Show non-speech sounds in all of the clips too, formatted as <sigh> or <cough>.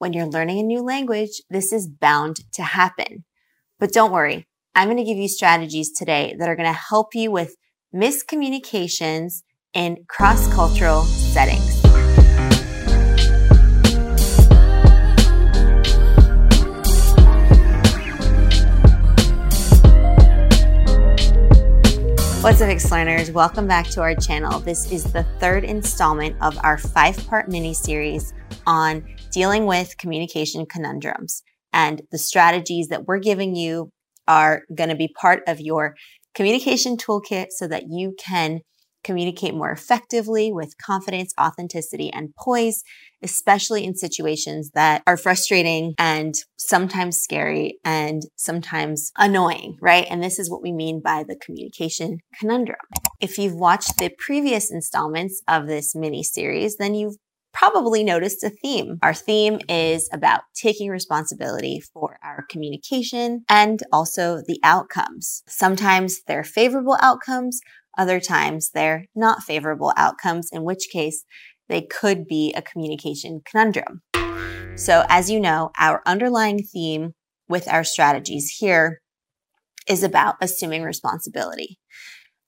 when you're learning a new language, this is bound to happen. But don't worry, I'm going to give you strategies today that are going to help you with miscommunications in cross-cultural settings. What's up, Explearners? Welcome back to our channel. This is the third installment of our five-part mini-series on dealing with communication conundrums. And the strategies that we're giving you are going to be part of your communication toolkit so that you can communicate more effectively with confidence, authenticity, and poise, especially in situations that are frustrating and sometimes scary and sometimes annoying, right? And this is what we mean by the communication conundrum. If you've watched the previous installments of this mini series, then you've probably noticed a theme. Our theme is about taking responsibility for our communication and also the outcomes. Sometimes they're favorable outcomes, other times they're not favorable outcomes, in which case they could be a communication conundrum. So as you know, our underlying theme with our strategies here is about assuming responsibility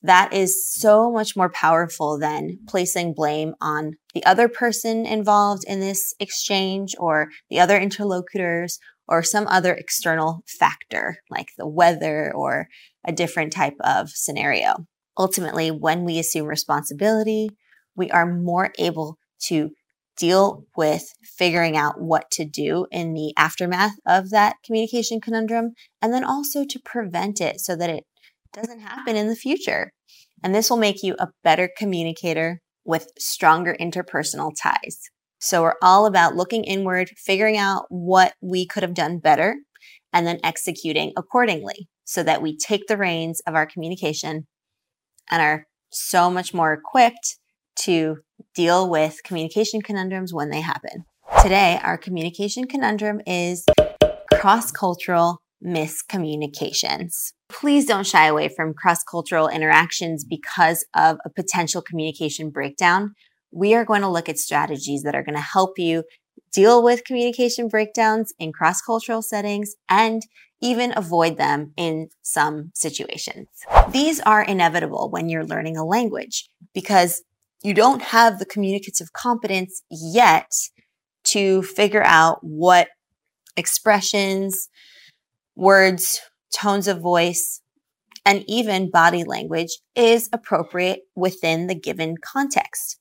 that is so much more powerful than placing blame on the other person involved in this exchange or the other interlocutors or some other external factor like the weather or a different type of scenario. Ultimately, when we assume responsibility, we are more able to deal with figuring out what to do in the aftermath of that communication conundrum and then also to prevent it so that it doesn't happen in the future. And this will make you a better communicator with stronger interpersonal ties. So we're all about looking inward, figuring out what we could have done better, and then executing accordingly so that we take the reins of our communication and are so much more equipped to deal with communication conundrums when they happen. Today, our communication conundrum is cross-cultural miscommunications. Please don't shy away from cross cultural interactions because of a potential communication breakdown. We are going to look at strategies that are going to help you deal with communication breakdowns in cross cultural settings and even avoid them in some situations. These are inevitable when you're learning a language because you don't have the communicative competence yet to figure out what expressions, words, tones of voice, and even body language is appropriate within the given context.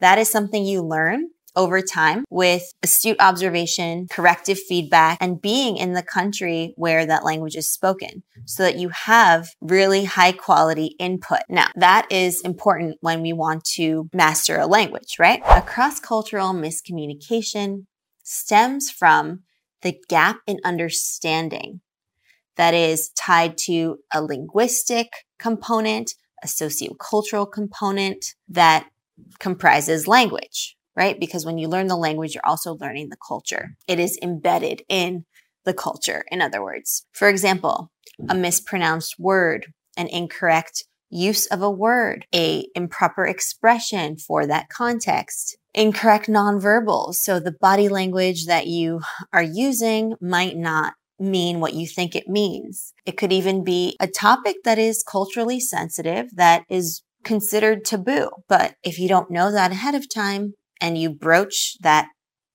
That is something you learn over time with astute observation, corrective feedback, and being in the country where that language is spoken so that you have really high quality input. Now, that is important when we want to master a language, right? A cross cultural miscommunication stems from the gap in understanding that is tied to a linguistic component, a sociocultural component that comprises language, right? Because when you learn the language, you're also learning the culture. It is embedded in the culture, in other words. For example, a mispronounced word, an incorrect use of a word, a improper expression for that context, incorrect nonverbals. So the body language that you are using might not mean what you think it means. It could even be a topic that is culturally sensitive that is considered taboo. But if you don't know that ahead of time and you broach that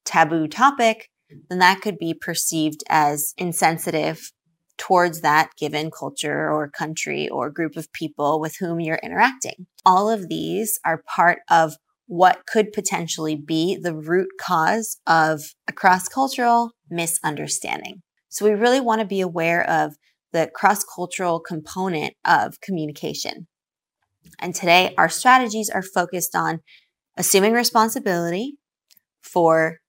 taboo topic, then that could be perceived as insensitive towards that given culture or country or group of people with whom you're interacting. All of these are part of what could potentially be the root cause of a cross cultural misunderstanding. So we really want to be aware of the cross cultural component of communication. And today our strategies are focused on assuming responsibility for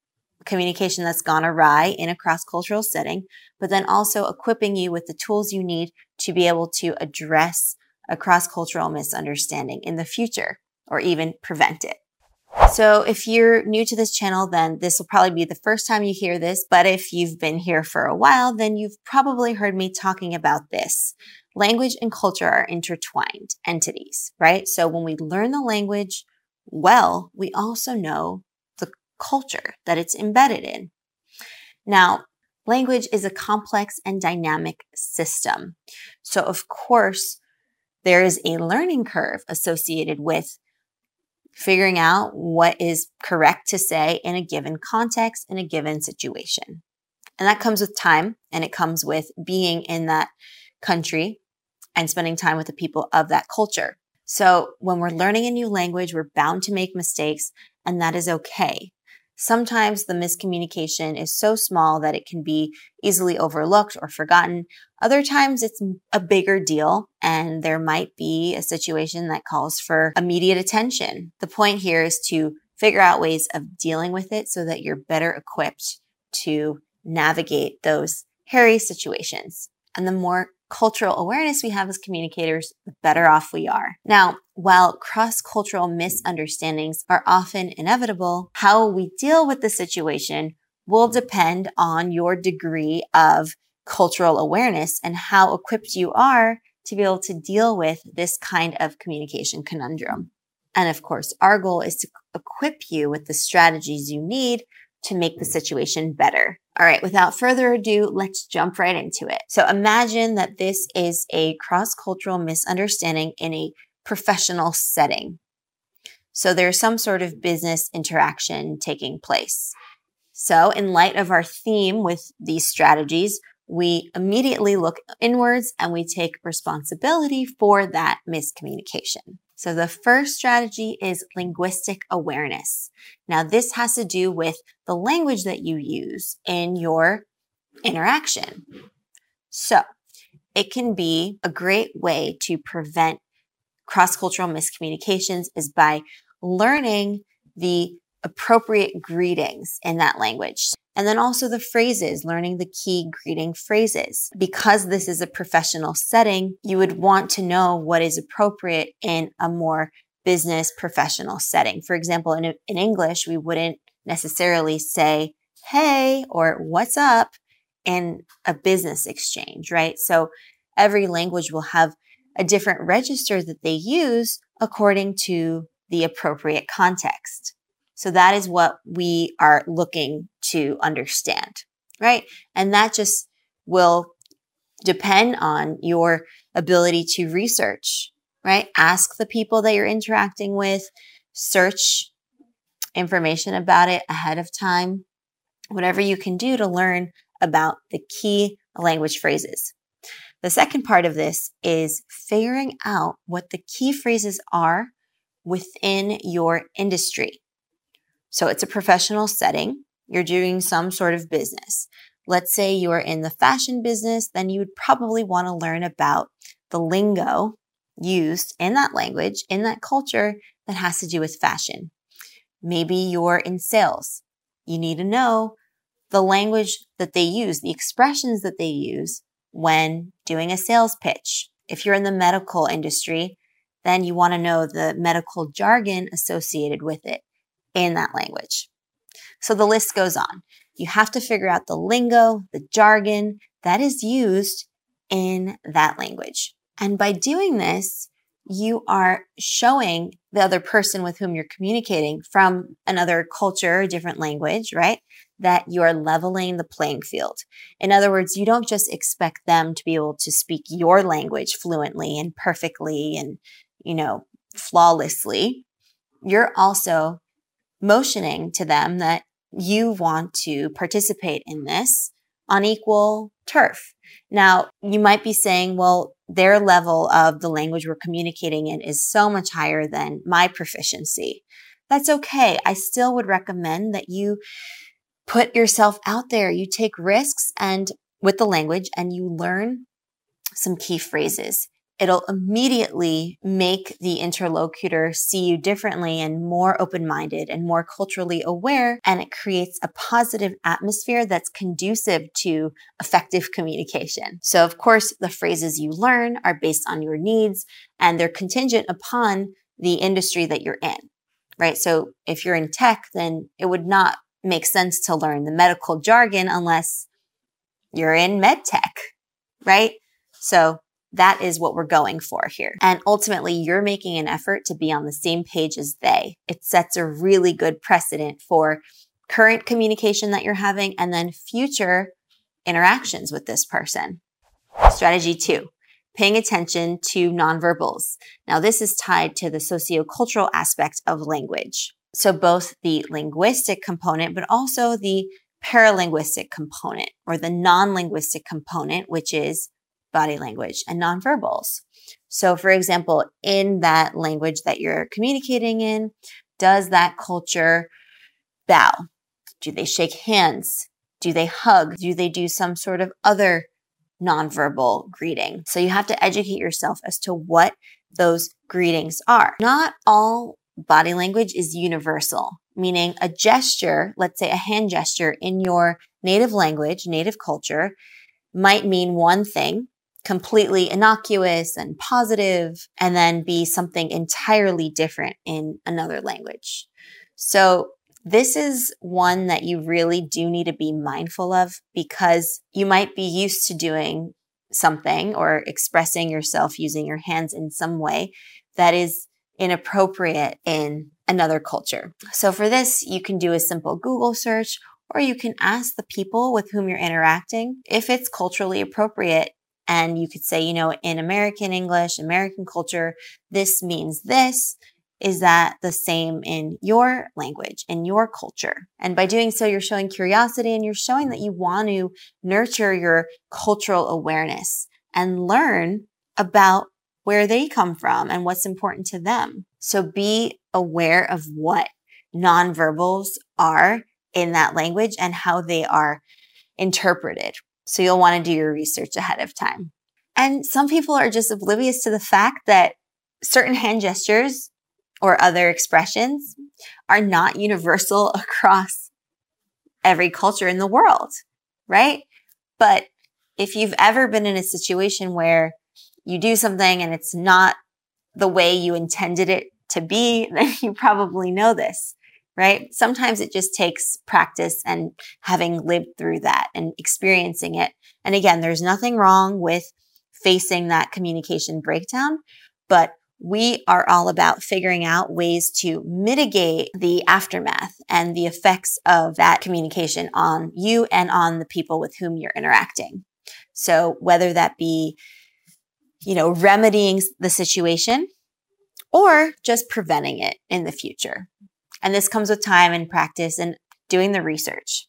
communication that's gone awry in a cross cultural setting, but then also equipping you with the tools you need to be able to address a cross cultural misunderstanding in the future or even prevent it. So if you're new to this channel, then this will probably be the first time you hear this. But if you've been here for a while, then you've probably heard me talking about this. Language and culture are intertwined entities, right? So when we learn the language well, we also know the culture that it's embedded in. Now, language is a complex and dynamic system. So, of course, there is a learning curve associated with figuring out what is correct to say in a given context, in a given situation. And that comes with time and it comes with being in that country and spending time with the people of that culture. So when we're learning a new language, we're bound to make mistakes and that is okay. Sometimes the miscommunication is so small that it can be easily overlooked or forgotten. Other times it's a bigger deal and there might be a situation that calls for immediate attention. The point here is to figure out ways of dealing with it so that you're better equipped to navigate those hairy situations. And the more cultural awareness we have as communicators, the better off we are. Now, while cross cultural misunderstandings are often inevitable, how we deal with the situation will depend on your degree of cultural awareness and how equipped you are to be able to deal with this kind of communication conundrum. And of course, our goal is to equip you with the strategies you need to make the situation better. All right, without further ado, let's jump right into it. So imagine that this is a cross cultural misunderstanding in a professional setting. So there's some sort of business interaction taking place. So, in light of our theme with these strategies, we immediately look inwards and we take responsibility for that miscommunication. So the first strategy is linguistic awareness. Now this has to do with the language that you use in your interaction. So it can be a great way to prevent cross-cultural miscommunications is by learning the appropriate greetings in that language. And then also the phrases, learning the key greeting phrases. Because this is a professional setting, you would want to know what is appropriate in a more business professional setting. For example, in, in English, we wouldn't necessarily say, hey, or what's up in a business exchange, right? So every language will have a different register that they use according to the appropriate context. So that is what we are looking to understand, right? And that just will depend on your ability to research, right? Ask the people that you're interacting with, search information about it ahead of time, whatever you can do to learn about the key language phrases. The second part of this is figuring out what the key phrases are within your industry. So it's a professional setting. You're doing some sort of business. Let's say you're in the fashion business, then you would probably want to learn about the lingo used in that language, in that culture that has to do with fashion. Maybe you're in sales. You need to know the language that they use, the expressions that they use when doing a sales pitch. If you're in the medical industry, then you want to know the medical jargon associated with it in that language. So the list goes on. You have to figure out the lingo, the jargon that is used in that language. And by doing this, you are showing the other person with whom you're communicating from another culture, different language, right? That you're leveling the playing field. In other words, you don't just expect them to be able to speak your language fluently and perfectly and, you know, flawlessly. You're also motioning to them that you want to participate in this on equal turf. Now, you might be saying, well, their level of the language we're communicating in is so much higher than my proficiency. That's okay. I still would recommend that you put yourself out there. You take risks and with the language and you learn some key phrases it'll immediately make the interlocutor see you differently and more open minded and more culturally aware. And it creates a positive atmosphere that's conducive to effective communication. So, of course, the phrases you learn are based on your needs and they're contingent upon the industry that you're in, right? So, if you're in tech, then it would not make sense to learn the medical jargon unless you're in med tech, right? So that is what we're going for here. And ultimately, you're making an effort to be on the same page as they. It sets a really good precedent for current communication that you're having, and then future interactions with this person. Strategy two, paying attention to nonverbals. Now, this is tied to the sociocultural aspect of language. So both the linguistic component, but also the paralinguistic component or the non-linguistic component, which is body language and nonverbals. So for example, in that language that you're communicating in, does that culture bow? Do they shake hands? Do they hug? Do they do some sort of other nonverbal greeting? So you have to educate yourself as to what those greetings are. Not all body language is universal, meaning a gesture, let's say a hand gesture in your native language, native culture, might mean one thing, completely innocuous and positive, and then be something entirely different in another language. So this is one that you really do need to be mindful of because you might be used to doing something or expressing yourself using your hands in some way that is inappropriate in another culture. So for this, you can do a simple Google search or you can ask the people with whom you're interacting if it's culturally appropriate. And you could say, you know, in American English, American culture, this means this. Is that the same in your language, in your culture? And by doing so, you're showing curiosity and you're showing that you want to nurture your cultural awareness and learn about where they come from and what's important to them. So be aware of what nonverbals are in that language and how they are interpreted. So you'll want to do your research ahead of time. And some people are just oblivious to the fact that certain hand gestures or other expressions are not universal <laughs> across every culture in the world, right? But if you've ever been in a situation where you do something and it's not the way you intended it to be, <laughs> then you probably know this, right? Sometimes it just takes practice and having lived through that and experiencing it. And again, there's nothing wrong with facing that communication breakdown, but we are all about figuring out ways to mitigate the aftermath and the effects of that communication on you and on the people with whom you're interacting. So whether that be you know, remedying the situation or just preventing it in the future. And this comes with time and practice and doing the research.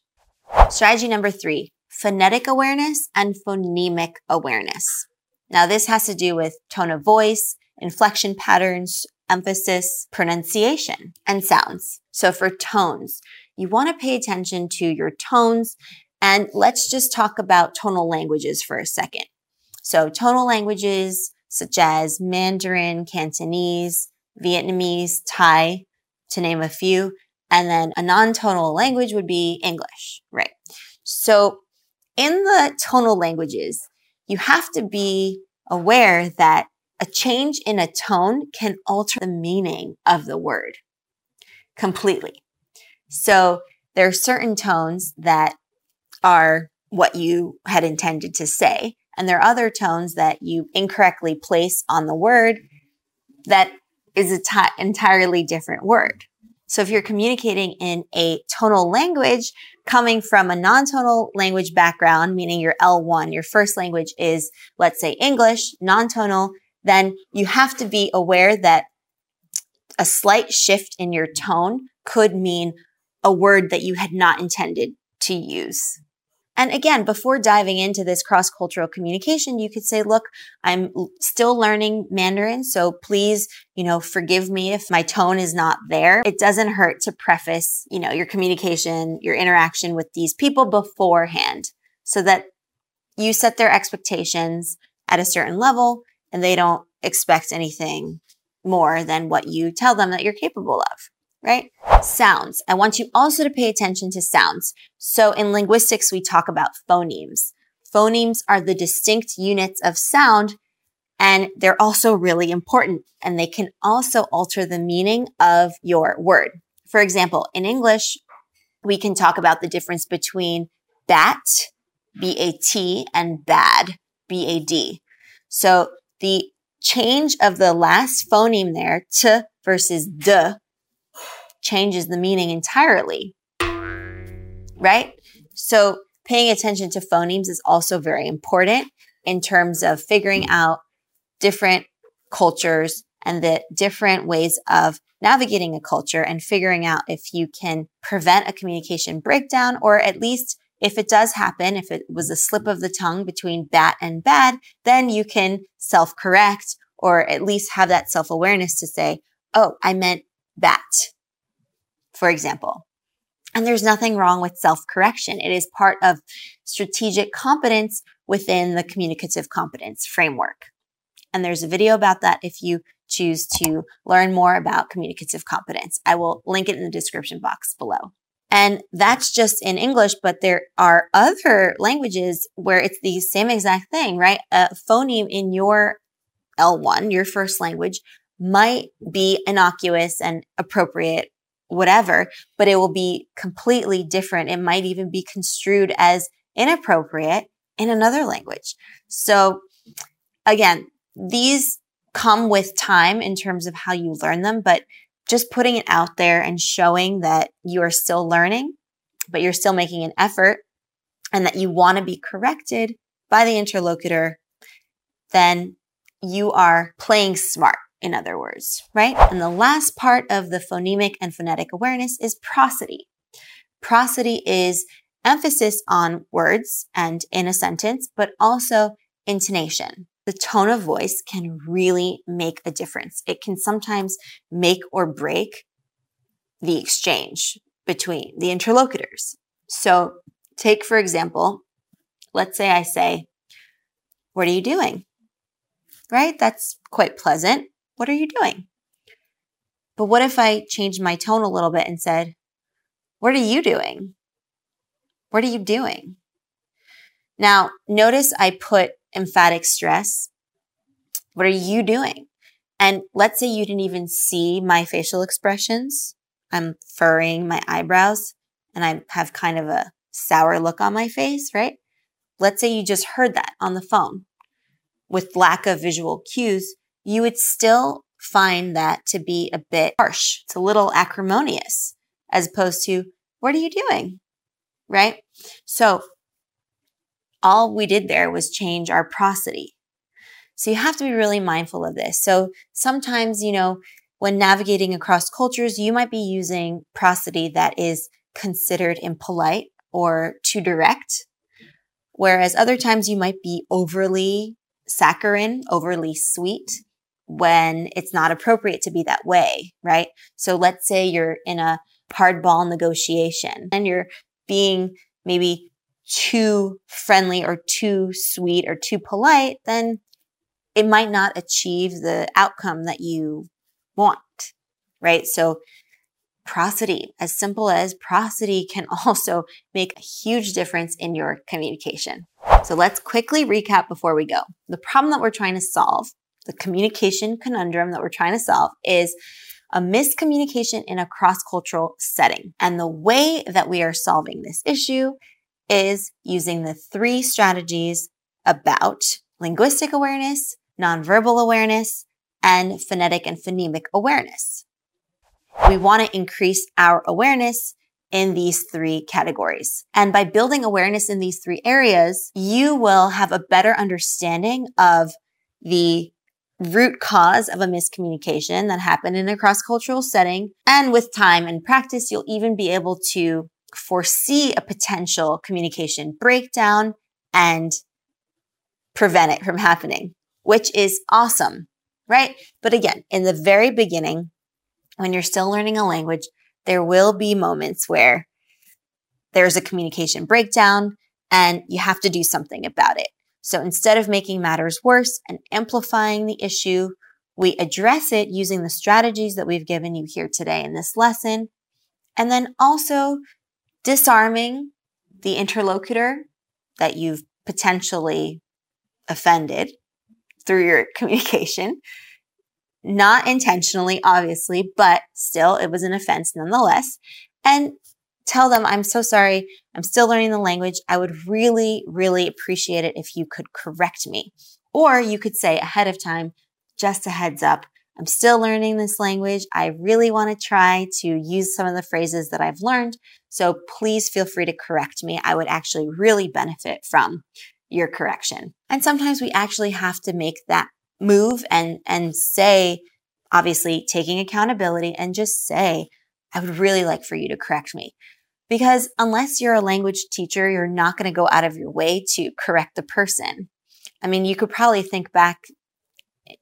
Strategy number three, phonetic awareness and phonemic awareness. Now, this has to do with tone of voice, inflection patterns, emphasis, pronunciation, and sounds. So for tones, you want to pay attention to your tones. And let's just talk about tonal languages for a second. So tonal languages such as Mandarin, Cantonese, Vietnamese, Thai, to name a few. And then a non-tonal language would be English, right? So in the tonal languages, you have to be aware that a change in a tone can alter the meaning of the word completely. So there are certain tones that are what you had intended to say. And there are other tones that you incorrectly place on the word that is an entirely different word. So if you're communicating in a tonal language coming from a non-tonal language background, meaning your L1, your first language is, let's say English, non-tonal, then you have to be aware that a slight shift in your tone could mean a word that you had not intended to use. And again, before diving into this cross cultural communication, you could say, look, I'm still learning Mandarin. So please, you know, forgive me if my tone is not there. It doesn't hurt to preface, you know, your communication, your interaction with these people beforehand so that you set their expectations at a certain level and they don't expect anything more than what you tell them that you're capable of right? Sounds. I want you also to pay attention to sounds. So in linguistics, we talk about phonemes. Phonemes are the distinct units of sound and they're also really important and they can also alter the meaning of your word. For example, in English, we can talk about the difference between bat, B-A-T, and bad, B-A-D. So the change of the last phoneme there, t versus d, changes the meaning entirely. right? So paying attention to phonemes is also very important in terms of figuring out different cultures and the different ways of navigating a culture and figuring out if you can prevent a communication breakdown or at least if it does happen, if it was a slip of the tongue between bat and bad, then you can self correct or at least have that self awareness to say, Oh, I meant bat, for example. And there's nothing wrong with self correction. It is part of strategic competence within the communicative competence framework. And there's a video about that if you choose to learn more about communicative competence. I will link it in the description box below. And that's just in English, but there are other languages where it's the same exact thing, right? A phoneme in your L1, your first language, might be innocuous and appropriate, whatever, but it will be completely different. It might even be construed as inappropriate in another language. So again, these come with time in terms of how you learn them, but just putting it out there and showing that you are still learning, but you're still making an effort and that you want to be corrected by the interlocutor, then you are playing smart, in other words, right? And the last part of the phonemic and phonetic awareness is prosody. Prosody is emphasis on words and in a sentence, but also intonation the tone of voice can really make a difference. It can sometimes make or break the exchange between the interlocutors. So take, for example, let's say I say, what are you doing? Right? That's quite pleasant. What are you doing? But what if I changed my tone a little bit and said, what are you doing? What are you doing? Now, notice I put emphatic stress. What are you doing? And let's say you didn't even see my facial expressions. I'm furrowing my eyebrows and I have kind of a sour look on my face, right? Let's say you just heard that on the phone with lack of visual cues. You would still find that to be a bit harsh. It's a little acrimonious as opposed to, what are you doing? Right? So all we did there was change our prosody. So you have to be really mindful of this. So sometimes, you know, when navigating across cultures, you might be using prosody that is considered impolite or too direct. Whereas other times you might be overly saccharine, overly sweet when it's not appropriate to be that way, right? So let's say you're in a hardball negotiation and you're being maybe too friendly or too sweet or too polite, then it might not achieve the outcome that you want, right? So prosody, as simple as prosody can <laughs> also make a huge difference in your communication. So let's quickly recap before we go. The problem that we're trying to solve, the communication conundrum that we're trying to solve is a miscommunication in a cross-cultural setting. And the way that we are solving this issue is using the three strategies about linguistic awareness, nonverbal awareness, and phonetic and phonemic awareness. We want to increase our awareness in these three categories. And by building awareness in these three areas, you will have a better understanding of the root cause of a miscommunication that happened in a cross-cultural setting. And with time and practice, you'll even be able to foresee a potential communication breakdown and prevent it from happening, which is awesome, right? But again, in the very beginning, when you're still learning a language, there will be moments where there's a communication breakdown and you have to do something about it. So instead of making matters worse and amplifying the issue, we address it using the strategies that we've given you here today in this lesson. And then also disarming the interlocutor that you've potentially offended through your <laughs> communication. Not intentionally, obviously, but still it was an offense nonetheless. And tell them, I'm so sorry. I'm still learning the language. I would really, really appreciate it if you could correct me. Or you could say ahead of time, just a heads up. I'm still learning this language. I really want to try to use some of the phrases that I've learned. So please feel free to correct me. I would actually really benefit from your correction. And sometimes we actually have to make that move and, and say, obviously taking accountability and just say, I would really like for you to correct me. Because unless you're a language teacher, you're not going to go out of your way to correct the person. I mean, you could probably think back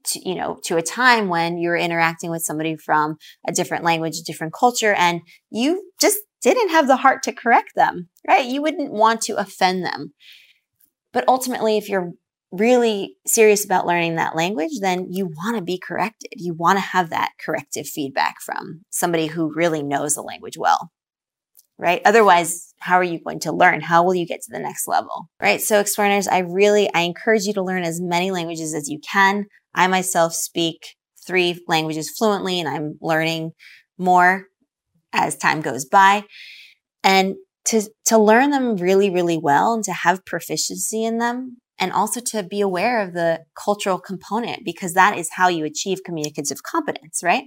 to, you know, to a time when you were interacting with somebody from a different language, a different culture, and you just didn't have the heart to correct them, right? You wouldn't want to offend them. But ultimately, if you're really serious about learning that language, then you want to be corrected. You want to have that corrective feedback from somebody who really knows the language well right? Otherwise, how are you going to learn? How will you get to the next level, right? So Explearners, I really, I encourage you to learn as many languages as you can. I myself speak three languages fluently and I'm learning more as time goes by. And to, to learn them really, really well and to have proficiency in them and also to be aware of the cultural component because that is how you achieve communicative competence, right?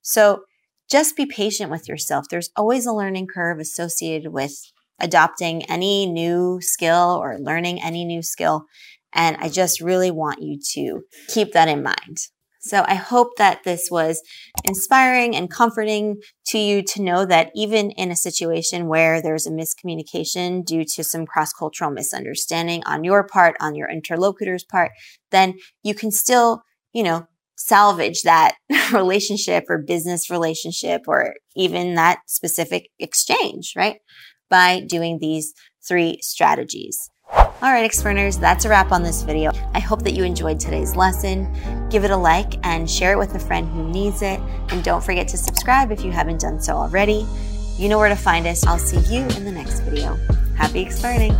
So just be patient with yourself. There's always a learning curve associated with adopting any new skill or learning any new skill. And I just really want you to keep that in mind. So I hope that this was inspiring and comforting to you to know that even in a situation where there's a miscommunication due to some cross-cultural misunderstanding on your part, on your interlocutor's part, then you can still, you know, salvage that <laughs> relationship or business relationship or even that specific exchange, right? By doing these three strategies. All right, Explearners, that's a wrap on this video. I hope that you enjoyed today's lesson. Give it a like and share it with a friend who needs it. And don't forget to subscribe if you haven't done so already. You know where to find us. I'll see you in the next video. Happy exploring!